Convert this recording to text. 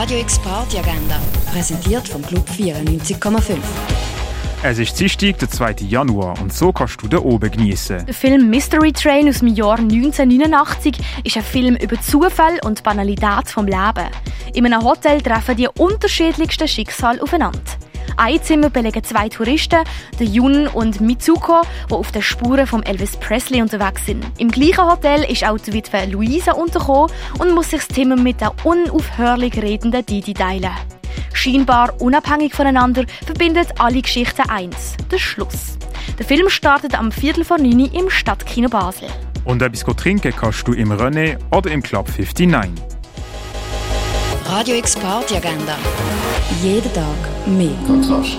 Radio X Party Agenda, präsentiert vom Club 94,5. Es ist Dienstag, der 2. Januar und so kannst du den oben genießen. Der Film Mystery Train aus dem Jahr 1989 ist ein Film über Zufall und Banalität vom Leben. In einem Hotel treffen die unterschiedlichsten Schicksale aufeinander. Ein Zimmer belegen zwei Touristen, der Jun und Mitsuko, die auf den Spuren von Elvis Presley unterwegs sind. Im gleichen Hotel ist auch die Witwe Luisa untergekommen und muss sich das Zimmer mit der unaufhörlich redenden Didi teilen. Scheinbar unabhängig voneinander verbindet alle Geschichten eins, der Schluss. Der Film startet am Viertel vor neun im Stadtkino Basel. Und etwas trinken kannst du im René oder im Club 59. Radio X Agenda. Jeden Tag mehr. Kontrast.